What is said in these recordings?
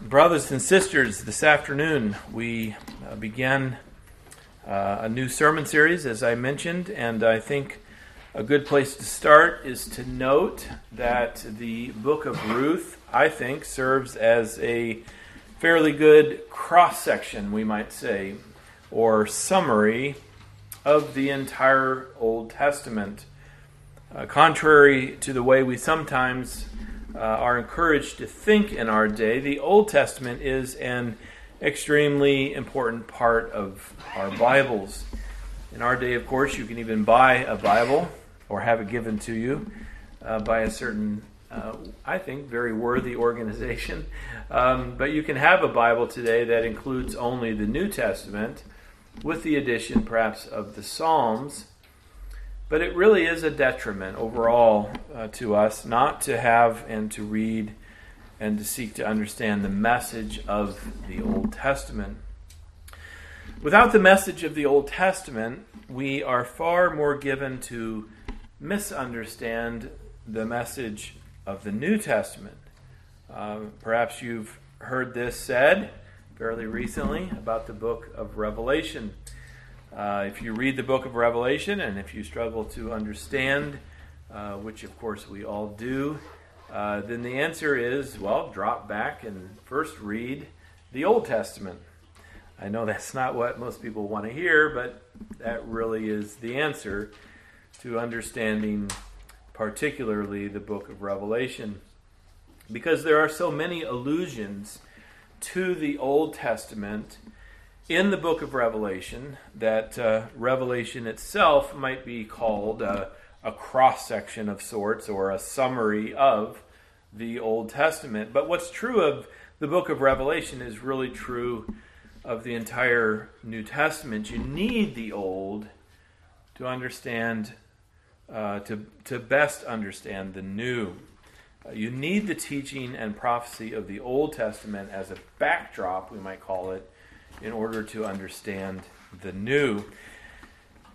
Brothers and sisters, this afternoon we uh, began uh, a new sermon series, as I mentioned, and I think a good place to start is to note that the book of Ruth, I think, serves as a fairly good cross section, we might say, or summary of the entire Old Testament. Uh, contrary to the way we sometimes uh, are encouraged to think in our day, the Old Testament is an extremely important part of our Bibles. In our day, of course, you can even buy a Bible or have it given to you uh, by a certain, uh, I think, very worthy organization. Um, but you can have a Bible today that includes only the New Testament, with the addition perhaps of the Psalms but it really is a detriment overall uh, to us not to have and to read and to seek to understand the message of the Old Testament. Without the message of the Old Testament, we are far more given to misunderstand the message of the New Testament. Uh, perhaps you've heard this said fairly recently about the book of Revelation. Uh, if you read the book of Revelation and if you struggle to understand, uh, which of course we all do, uh, then the answer is well, drop back and first read the Old Testament. I know that's not what most people want to hear, but that really is the answer to understanding, particularly the book of Revelation. Because there are so many allusions to the Old Testament in the book of Revelation that uh, Revelation itself might be called a, a cross section of sorts or a summary of the Old Testament. But what's true of the book of Revelation is really true of the entire New Testament. You need the Old to understand, uh, to, to best understand the New. Uh, you need the teaching and prophecy of the Old Testament as a backdrop, we might call it, in order to understand the new.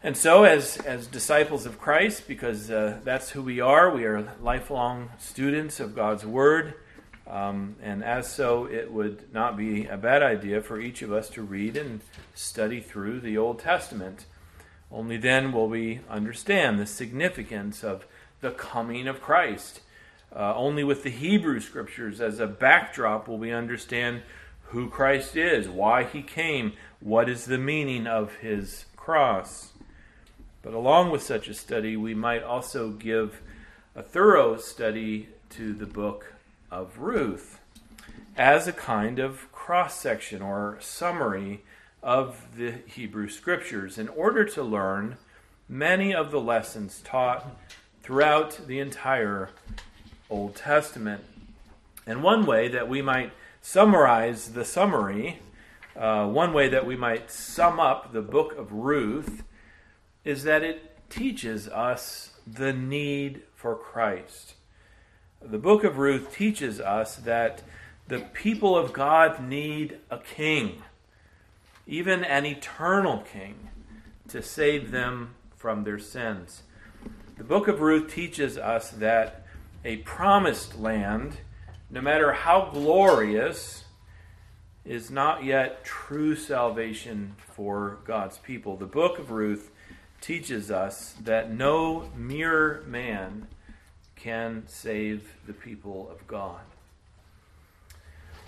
And so, as, as disciples of Christ, because uh, that's who we are, we are lifelong students of God's Word. Um, and as so, it would not be a bad idea for each of us to read and study through the Old Testament. Only then will we understand the significance of the coming of Christ. Uh, only with the Hebrew Scriptures as a backdrop will we understand who Christ is, why he came, what is the meaning of his cross. But along with such a study, we might also give a thorough study to the book of Ruth as a kind of cross section or summary of the Hebrew Scriptures in order to learn many of the lessons taught throughout the entire Old Testament. And one way that we might summarize the summary, uh, one way that we might sum up the book of Ruth is that it teaches us the need for Christ. The book of Ruth teaches us that the people of God need a king, even an eternal king, to save them from their sins. The book of Ruth teaches us that a promised land no matter how glorious, is not yet true salvation for God's people. The book of Ruth teaches us that no mere man can save the people of God.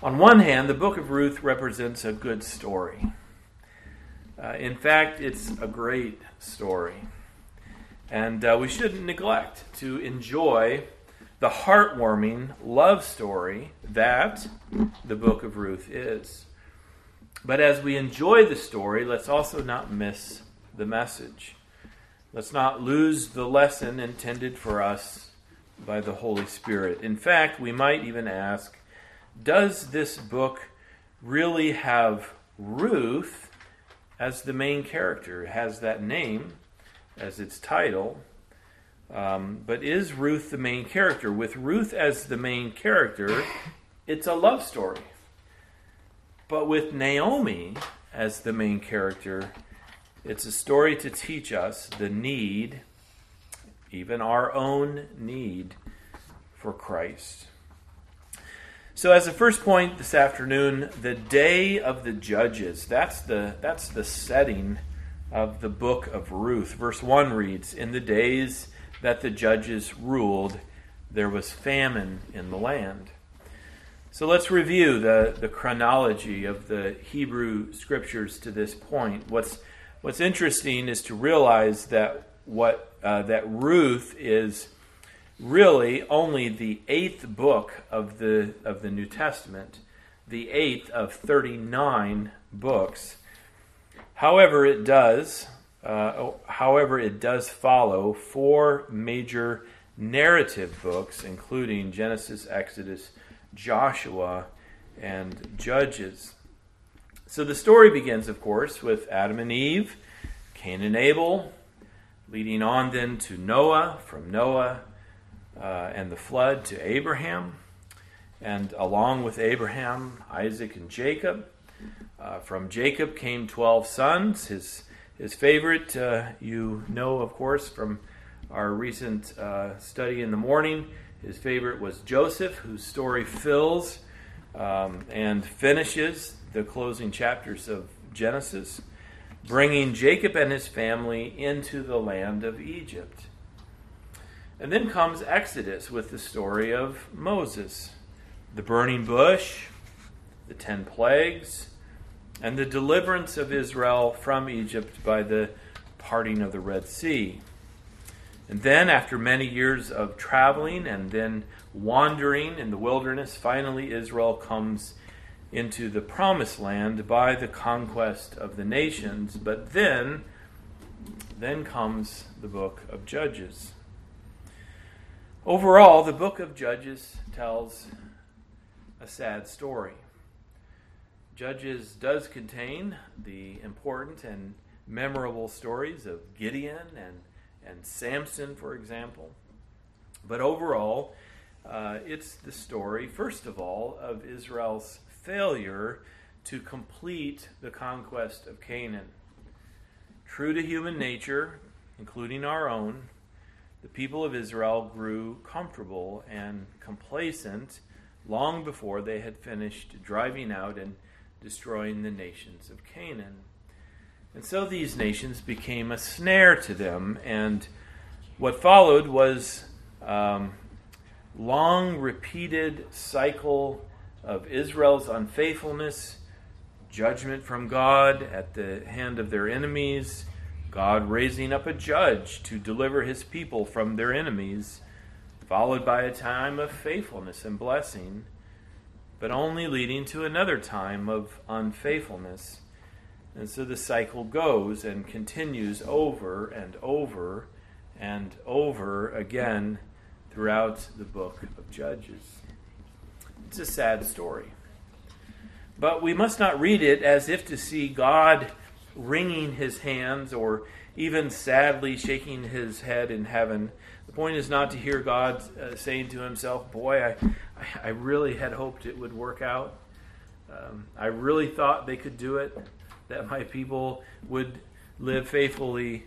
On one hand, the book of Ruth represents a good story. Uh, in fact, it's a great story. And uh, we shouldn't neglect to enjoy the heartwarming love story that the book of Ruth is. But as we enjoy the story, let's also not miss the message. Let's not lose the lesson intended for us by the Holy Spirit. In fact, we might even ask Does this book really have Ruth as the main character? It has that name as its title. Um, but is Ruth the main character? With Ruth as the main character, it's a love story. But with Naomi as the main character, it's a story to teach us the need, even our own need, for Christ. So, as the first point this afternoon, the day of the judges. That's the, that's the setting of the book of Ruth. Verse 1 reads In the days that the judges ruled, there was famine in the land. So let's review the, the chronology of the Hebrew scriptures to this point. What's, what's interesting is to realize that, what, uh, that Ruth is really only the eighth book of the, of the New Testament, the eighth of 39 books. However, it does, uh, however, it does follow four major narrative books, including Genesis, Exodus, Joshua, and Judges. So the story begins, of course, with Adam and Eve, Cain and Abel, leading on then to Noah, from Noah uh, and the flood to Abraham, and along with Abraham, Isaac and Jacob. Uh, from Jacob came 12 sons. His, his favorite, uh, you know, of course, from our recent uh, study in the morning, his favorite was Joseph, whose story fills um, and finishes the closing chapters of Genesis, bringing Jacob and his family into the land of Egypt. And then comes Exodus with the story of Moses, the burning bush, the ten plagues, and the deliverance of Israel from Egypt by the parting of the Red Sea. And then, after many years of traveling and then wandering in the wilderness, finally Israel comes into the promised land by the conquest of the nations. But then, then comes the book of Judges. Overall, the book of Judges tells a sad story. Judges does contain the important and memorable stories of Gideon and and Samson, for example. But overall, uh, it's the story, first of all, of Israel's failure to complete the conquest of Canaan. True to human nature, including our own, the people of Israel grew comfortable and complacent long before they had finished driving out and destroying the nations of Canaan. And so these nations became a snare to them, and what followed was um, long repeated cycle of Israel's unfaithfulness, judgment from God at the hand of their enemies, God raising up a judge to deliver his people from their enemies, followed by a time of faithfulness and blessing, but only leading to another time of unfaithfulness and so the cycle goes and continues over and over and over again throughout the book of Judges. It's a sad story. But we must not read it as if to see God wringing his hands or even sadly shaking his head in heaven. The point is not to hear God uh, saying to himself, Boy, I, I really had hoped it would work out. Um, I really thought they could do it that my people would live faithfully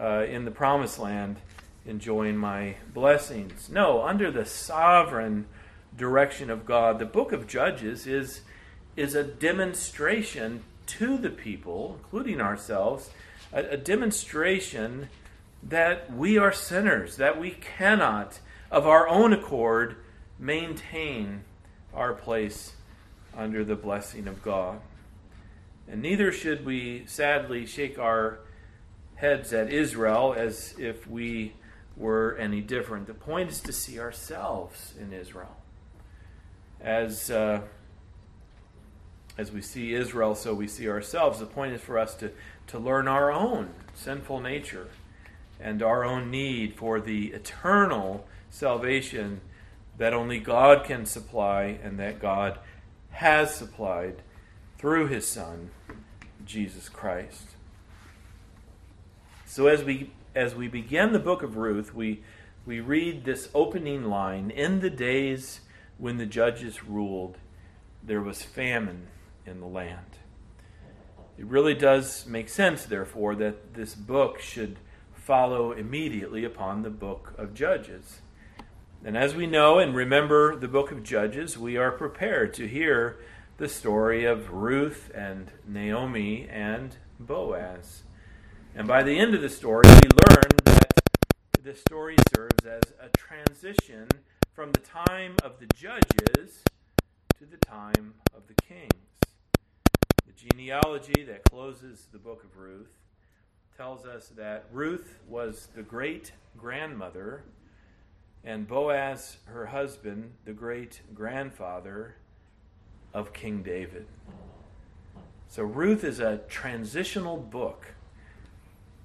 uh, in the promised land, enjoying my blessings. No, under the sovereign direction of God, the book of Judges is, is a demonstration to the people, including ourselves, a, a demonstration that we are sinners, that we cannot, of our own accord, maintain our place under the blessing of God. And neither should we sadly shake our heads at Israel as if we were any different. The point is to see ourselves in Israel. As, uh, as we see Israel, so we see ourselves. The point is for us to, to learn our own sinful nature and our own need for the eternal salvation that only God can supply and that God has supplied through his Son, Jesus Christ. So as we as we begin the book of Ruth, we we read this opening line In the days when the judges ruled, there was famine in the land. It really does make sense, therefore, that this book should follow immediately upon the book of Judges. And as we know and remember the book of Judges, we are prepared to hear the story of Ruth and Naomi and Boaz. And by the end of the story, we learn that the story serves as a transition from the time of the judges to the time of the kings. The genealogy that closes the book of Ruth tells us that Ruth was the great grandmother and Boaz, her husband, the great grandfather of King David. So Ruth is a transitional book,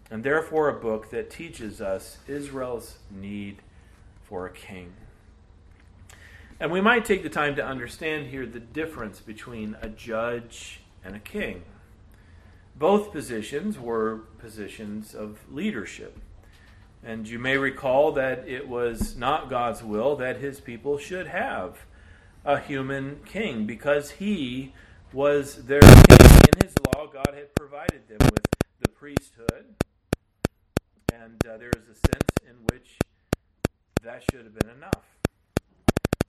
and therefore a book that teaches us Israel's need for a king. And we might take the time to understand here the difference between a judge and a king. Both positions were positions of leadership. And you may recall that it was not God's will that his people should have a human king because he was their king. In his law, God had provided them with the priesthood. And uh, there is a sense in which that should have been enough.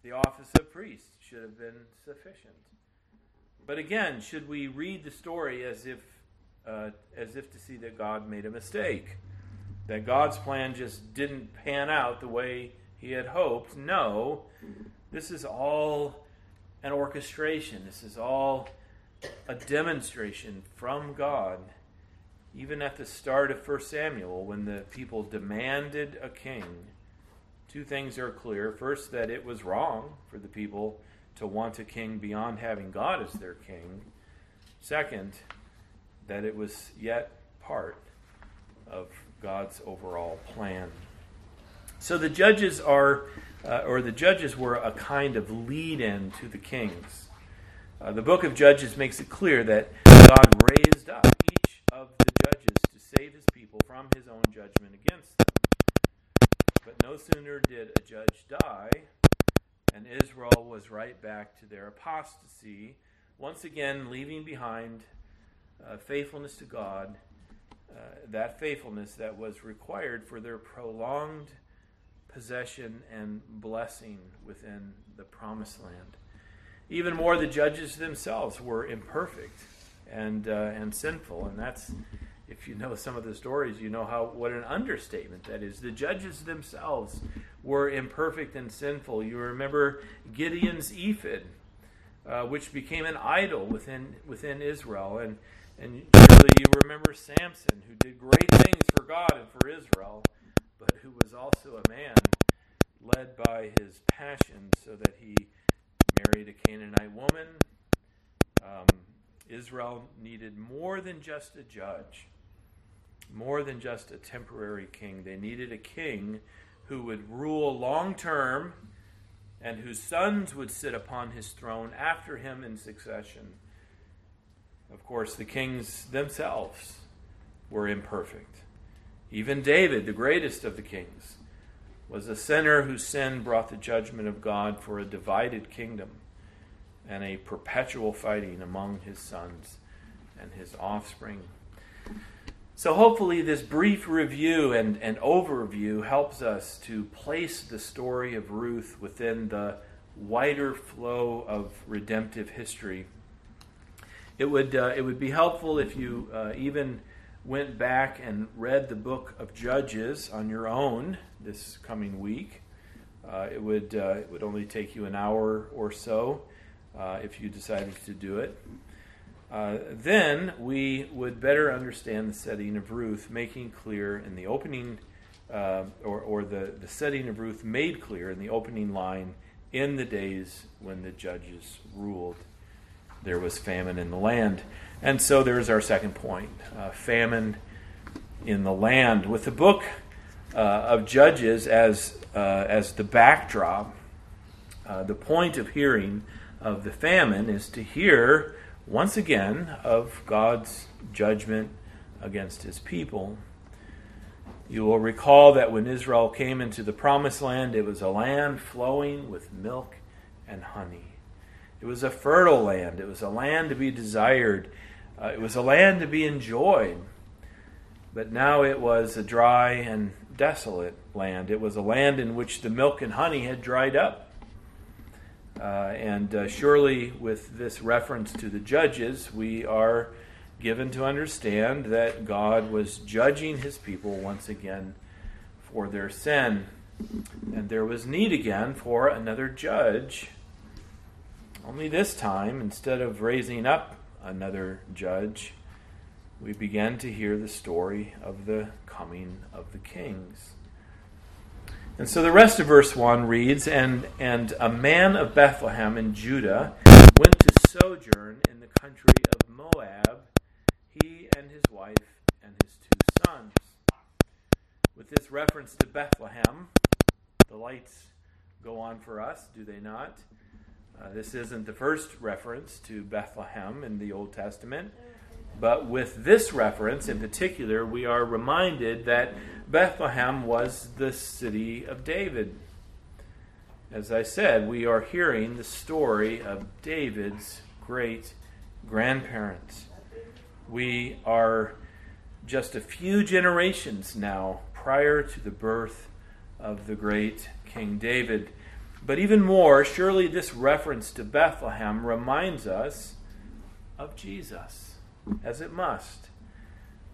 The office of priest should have been sufficient. But again, should we read the story as if, uh, as if to see that God made a mistake? That God's plan just didn't pan out the way he had hoped. No, this is all an orchestration. This is all a demonstration from God. Even at the start of 1 Samuel, when the people demanded a king, two things are clear. First, that it was wrong for the people to want a king beyond having God as their king. Second, that it was yet part of God's overall plan. So the judges are, uh, or the judges were a kind of lead in to the kings. Uh, the book of Judges makes it clear that God raised up each of the judges to save his people from his own judgment against them. But no sooner did a judge die, and Israel was right back to their apostasy, once again leaving behind uh, faithfulness to God that faithfulness that was required for their prolonged possession and blessing within the promised land. Even more, the judges themselves were imperfect and uh, and sinful, and that's if you know some of the stories, you know how what an understatement that is. The judges themselves were imperfect and sinful. You remember Gideon's ephod, uh, which became an idol within within Israel, and and surely you remember Samson, who did great things for God and for Israel, but who was also a man led by his passion so that he married a Canaanite woman. Um, Israel needed more than just a judge, more than just a temporary king. They needed a king who would rule long term and whose sons would sit upon his throne after him in succession. Of course, the kings themselves were imperfect. Even David, the greatest of the kings, was a sinner whose sin brought the judgment of God for a divided kingdom and a perpetual fighting among his sons and his offspring. So, hopefully, this brief review and, and overview helps us to place the story of Ruth within the wider flow of redemptive history it would uh, it would be helpful if you uh, even went back and read the book of Judges on your own this coming week. Uh, it would uh, it would only take you an hour or so uh, if you decided to do it. Uh, then we would better understand the setting of Ruth, making clear in the opening, or, or the, the setting of Ruth made clear in the opening line in the days when the judges ruled there was famine in the land. And so there's our second point uh, famine in the land. With the book uh, of Judges as, uh, as the backdrop, uh, the point of hearing of the famine is to hear once again of God's judgment against his people. You will recall that when Israel came into the promised land, it was a land flowing with milk and honey. It was a fertile land. It was a land to be desired. Uh, it was a land to be enjoyed. But now it was a dry and desolate land. It was a land in which the milk and honey had dried up. Uh, and uh, surely, with this reference to the judges, we are given to understand that God was judging his people once again for their sin. And there was need again for another judge. Only this time, instead of raising up another judge, we begin to hear the story of the coming of the kings. And so the rest of verse 1 reads And, and a man of Bethlehem in Judah went to sojourn in the country of Moab, he and his wife and his two sons. With this reference to Bethlehem, the lights go on for us, do they not? Uh, this isn't the first reference to Bethlehem in the Old Testament. But with this reference in particular, we are reminded that Bethlehem was the city of David. As I said, we are hearing the story of David's great grandparents. We are just a few generations now prior to the birth of the great King David. But even more, surely this reference to Bethlehem reminds us of Jesus as it must.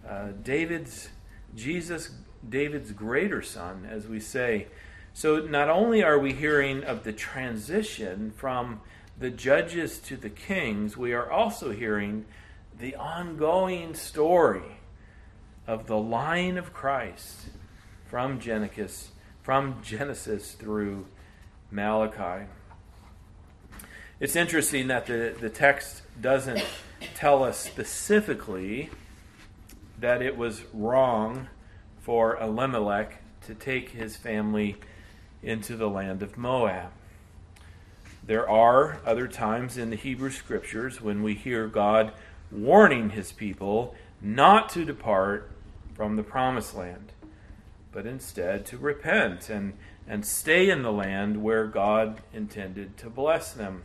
Uh, David's Jesus, David's greater son, as we say. So not only are we hearing of the transition from the judges to the kings, we are also hearing the ongoing story of the line of Christ from Genesis, from Genesis through Malachi. It's interesting that the, the text doesn't tell us specifically that it was wrong for Elimelech to take his family into the land of Moab. There are other times in the Hebrew Scriptures when we hear God warning his people not to depart from the promised land, but instead to repent and, and stay in the land where God intended to bless them.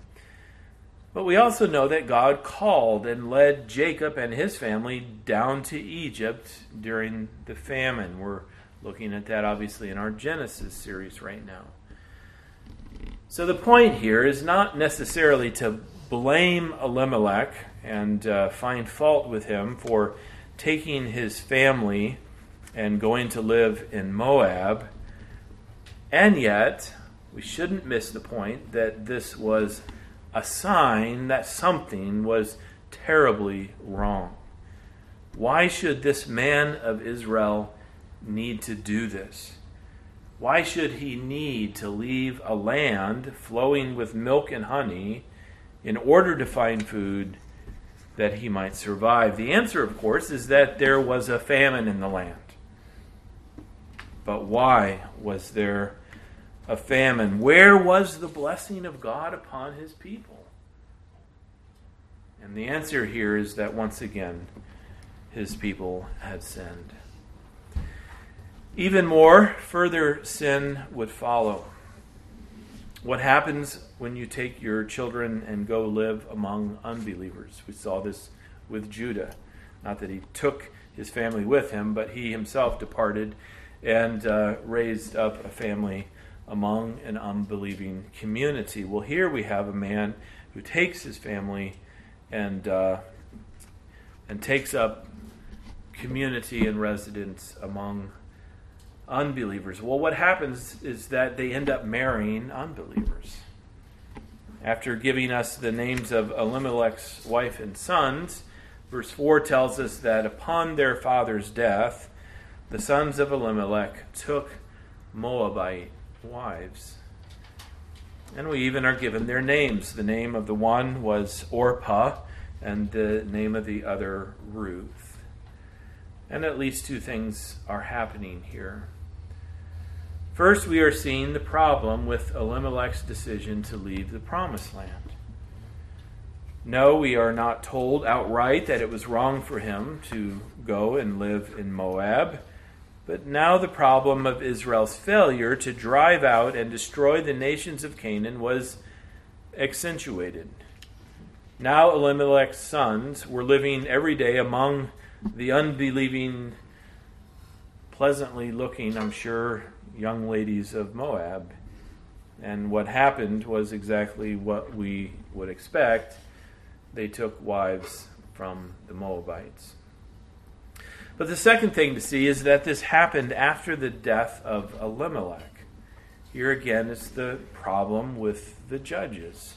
But we also know that God called and led Jacob and his family down to Egypt during the famine. We're looking at that obviously in our Genesis series right now. So the point here is not necessarily to blame Elimelech and uh, find fault with him for taking his family and going to live in Moab. And yet, we shouldn't miss the point that this was a sign that something was terribly wrong. Why should this man of Israel need to do this? Why should he need to leave a land flowing with milk and honey in order to find food that he might survive? The answer, of course, is that there was a famine in the land. But why was there a famine. Where was the blessing of God upon his people? And the answer here is that once again, his people had sinned. Even more, further sin would follow. What happens when you take your children and go live among unbelievers? We saw this with Judah. Not that he took his family with him, but he himself departed and uh, raised up a family among an unbelieving community. Well, here we have a man who takes his family and uh, and takes up community and residence among unbelievers. Well, what happens is that they end up marrying unbelievers. After giving us the names of Elimelech's wife and sons, verse 4 tells us that upon their father's death, the sons of Elimelech took Moabite wives. And we even are given their names. The name of the one was Orpah, and the name of the other, Ruth. And at least two things are happening here. First, we are seeing the problem with Elimelech's decision to leave the promised land. No, we are not told outright that it was wrong for him to go and live in Moab. But now the problem of Israel's failure to drive out and destroy the nations of Canaan was accentuated. Now Elimelech's sons were living every day among the unbelieving pleasantly looking, I'm sure, young ladies of Moab. And what happened was exactly what we would expect. They took wives from the Moabites. But the second thing to see is that this happened after the death of Elimelech. Here again is the problem with the judges.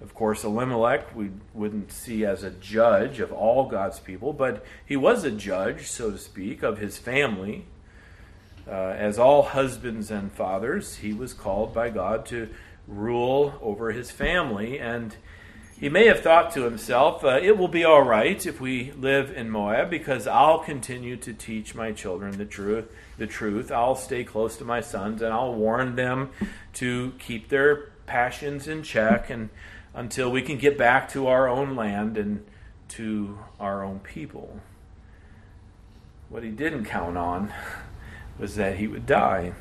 Of course, Elimelech we wouldn't see as a judge of all God's people, but he was a judge, so to speak, of his family. Uh, as all husbands and fathers, he was called by God to rule over his family, and he may have thought to himself, uh, It will be all right if we live in Moab because I'll continue to teach my children the truth. The truth. I'll stay close to my sons and I'll warn them to keep their passions in check and until we can get back to our own land and to our own people. What he didn't count on was that he would die.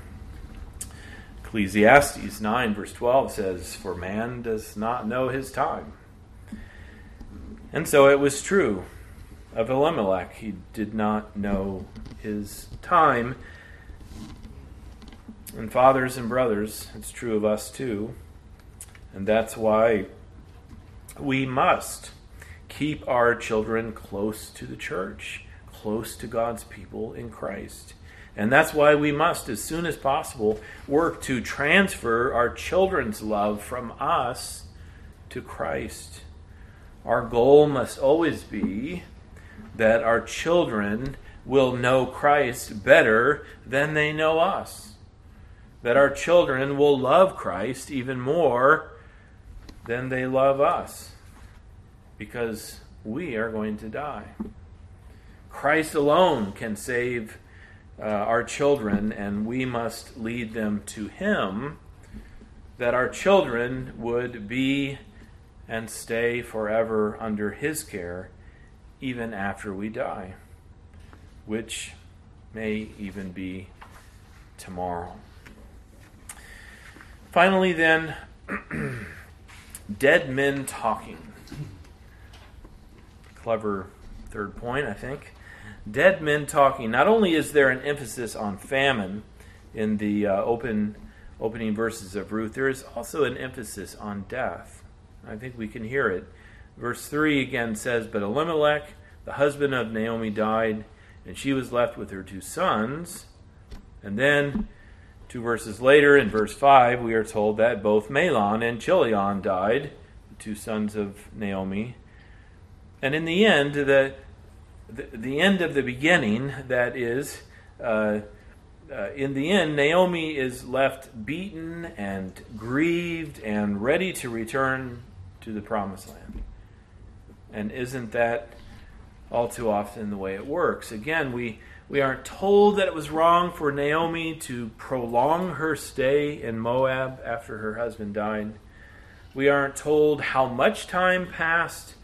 Ecclesiastes 9, verse 12 says, For man does not know his time. And so it was true of Elimelech. He did not know his time. And fathers and brothers, it's true of us too. And that's why we must keep our children close to the church, close to God's people in Christ. And that's why we must, as soon as possible, work to transfer our children's love from us to Christ. Our goal must always be that our children will know Christ better than they know us. That our children will love Christ even more than they love us. Because we are going to die. Christ alone can save uh, our children, and we must lead them to Him, that our children would be and stay forever under His care, even after we die, which may even be tomorrow. Finally, then, dead men talking. Clever third point, I think. Dead men talking. Not only is there an emphasis on famine in the uh, open opening verses of Ruth, there is also an emphasis on death. I think we can hear it. Verse 3 again says, But Elimelech, the husband of Naomi, died, and she was left with her two sons. And then, two verses later, in verse 5, we are told that both Mahlon and Chilion died, the two sons of Naomi. And in the end, the the, the end of the beginning, that is, uh, uh, in the end, Naomi is left beaten and grieved and ready to return to the promised land. And isn't that all too often the way it works? Again, we, we aren't told that it was wrong for Naomi to prolong her stay in Moab after her husband died. We aren't told how much time passed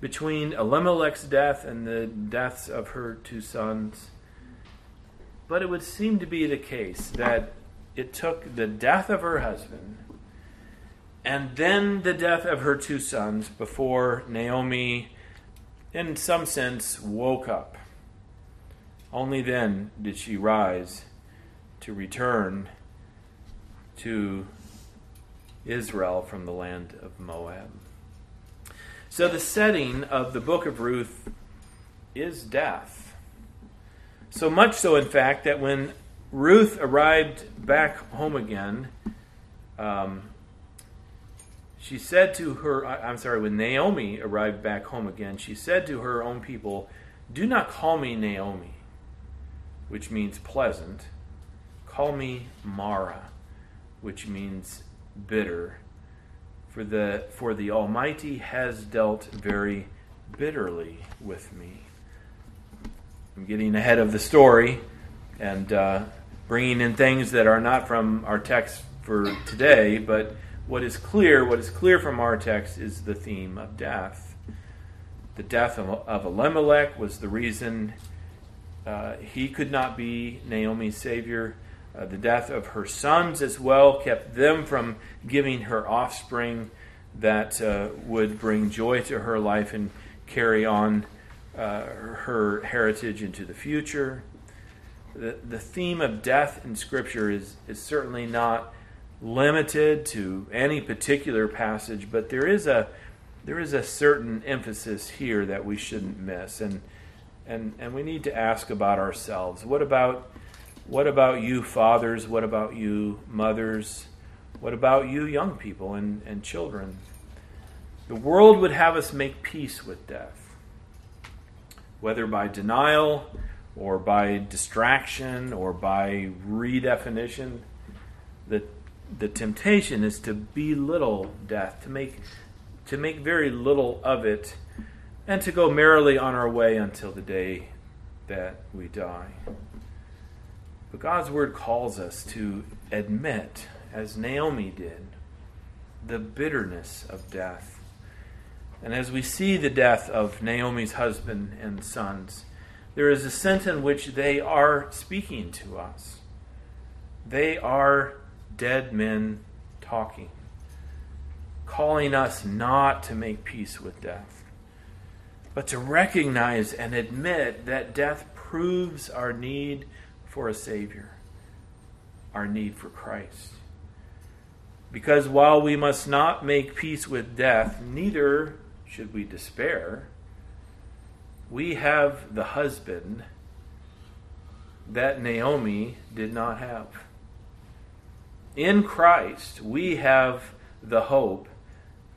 between Elimelech's death and the deaths of her two sons. But it would seem to be the case that it took the death of her husband and then the death of her two sons before Naomi, in some sense, woke up. Only then did she rise to return to Israel from the land of Moab. So the setting of the book of Ruth is death. So much so, in fact, that when Ruth arrived back home again, um, she said to her, I'm sorry, when Naomi arrived back home again, she said to her own people, Do not call me Naomi, which means pleasant. Call me Mara, which means bitter for the, for the Almighty has dealt very bitterly with me. I'm getting ahead of the story and uh, bringing in things that are not from our text for today, but what is clear, what is clear from our text is the theme of death. The death of, Elimelech was the reason uh, he could not be Naomi's savior. Uh, the death of her sons as well kept them from giving her offspring that uh, would bring joy to her life and carry on uh, her heritage into the future. the, the theme of death in Scripture is, is certainly not limited to any particular passage, but there is a there is a certain emphasis here that we shouldn't miss, and and and we need to ask about ourselves. What about what about you, fathers? What about you, mothers? What about you, young people and, and children? The world would have us make peace with death, whether by denial or by distraction or by redefinition. The, the temptation is to belittle death, to make, to make very little of it, and to go merrily on our way until the day that we die. But God's word calls us to admit, as Naomi did, the bitterness of death. And as we see the death of Naomi's husband and sons, there is a sense in which they are speaking to us. They are dead men talking, calling us not to make peace with death, but to recognize and admit that death proves our need for a Savior, our need for Christ. Because while we must not make peace with death, neither should we despair. We have the husband that Naomi did not have. In Christ, we have the hope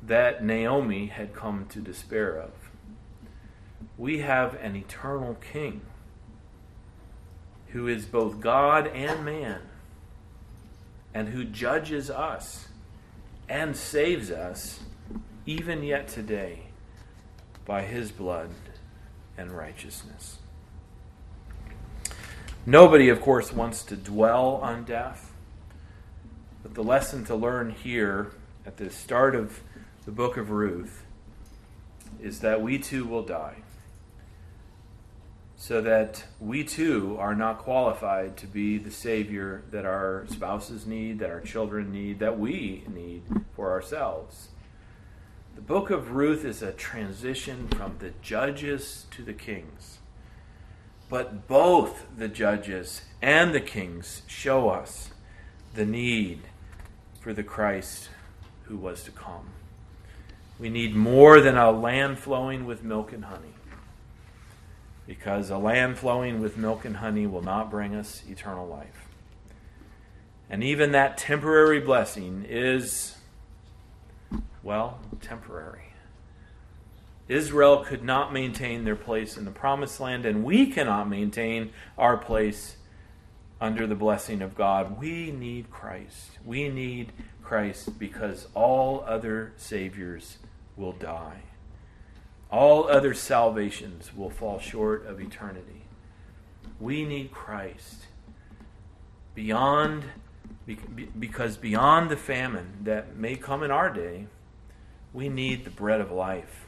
that Naomi had come to despair of. We have an eternal king who is both God and man, and who judges us and saves us even yet today by his blood and righteousness. Nobody, of course, wants to dwell on death, but the lesson to learn here at the start of the book of Ruth is that we too will die so that we too are not qualified to be the Savior that our spouses need, that our children need, that we need for ourselves. The book of Ruth is a transition from the judges to the kings. But both the judges and the kings show us the need for the Christ who was to come. We need more than a land flowing with milk and honey because a land flowing with milk and honey will not bring us eternal life. And even that temporary blessing is, well, temporary. Israel could not maintain their place in the promised land, and we cannot maintain our place under the blessing of God. We need Christ. We need Christ because all other saviors will die. All other salvations will fall short of eternity. We need Christ. Beyond, because beyond the famine that may come in our day, we need the bread of life.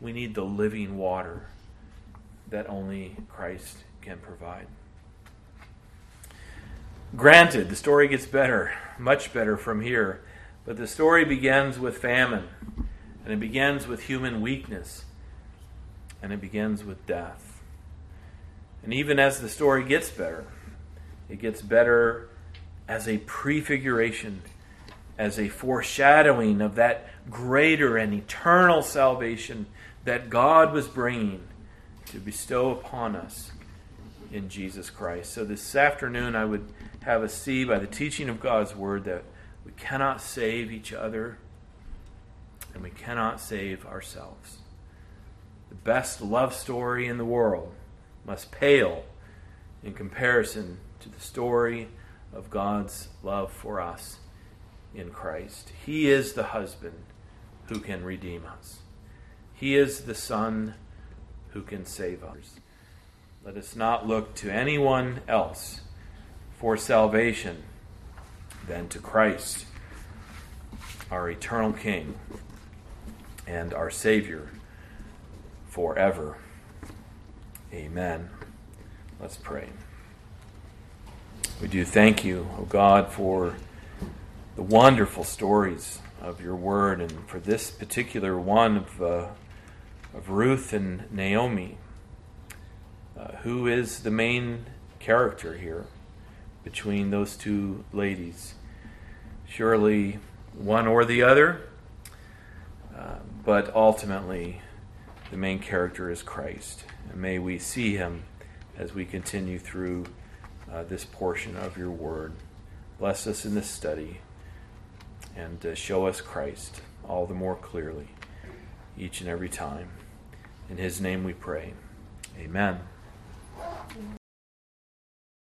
We need the living water that only Christ can provide. Granted, the story gets better, much better from here, but the story begins with famine. And it begins with human weakness. And it begins with death. And even as the story gets better, it gets better as a prefiguration, as a foreshadowing of that greater and eternal salvation that God was bringing to bestow upon us in Jesus Christ. So this afternoon, I would have us see by the teaching of God's Word that we cannot save each other and we cannot save ourselves. The best love story in the world must pale in comparison to the story of God's love for us in Christ. He is the husband who can redeem us, He is the Son who can save us. Let us not look to anyone else for salvation than to Christ, our eternal King and our Savior forever. Amen. Let's pray. We do thank you, O God, for the wonderful stories of your word and for this particular one of, uh, of Ruth and Naomi, uh, who is the main character here between those two ladies. Surely one or the other, uh, but ultimately the main character is Christ. And may we see him as we continue through uh, this portion of your word. Bless us in this study and uh, show us Christ all the more clearly each and every time. In his name we pray. Amen.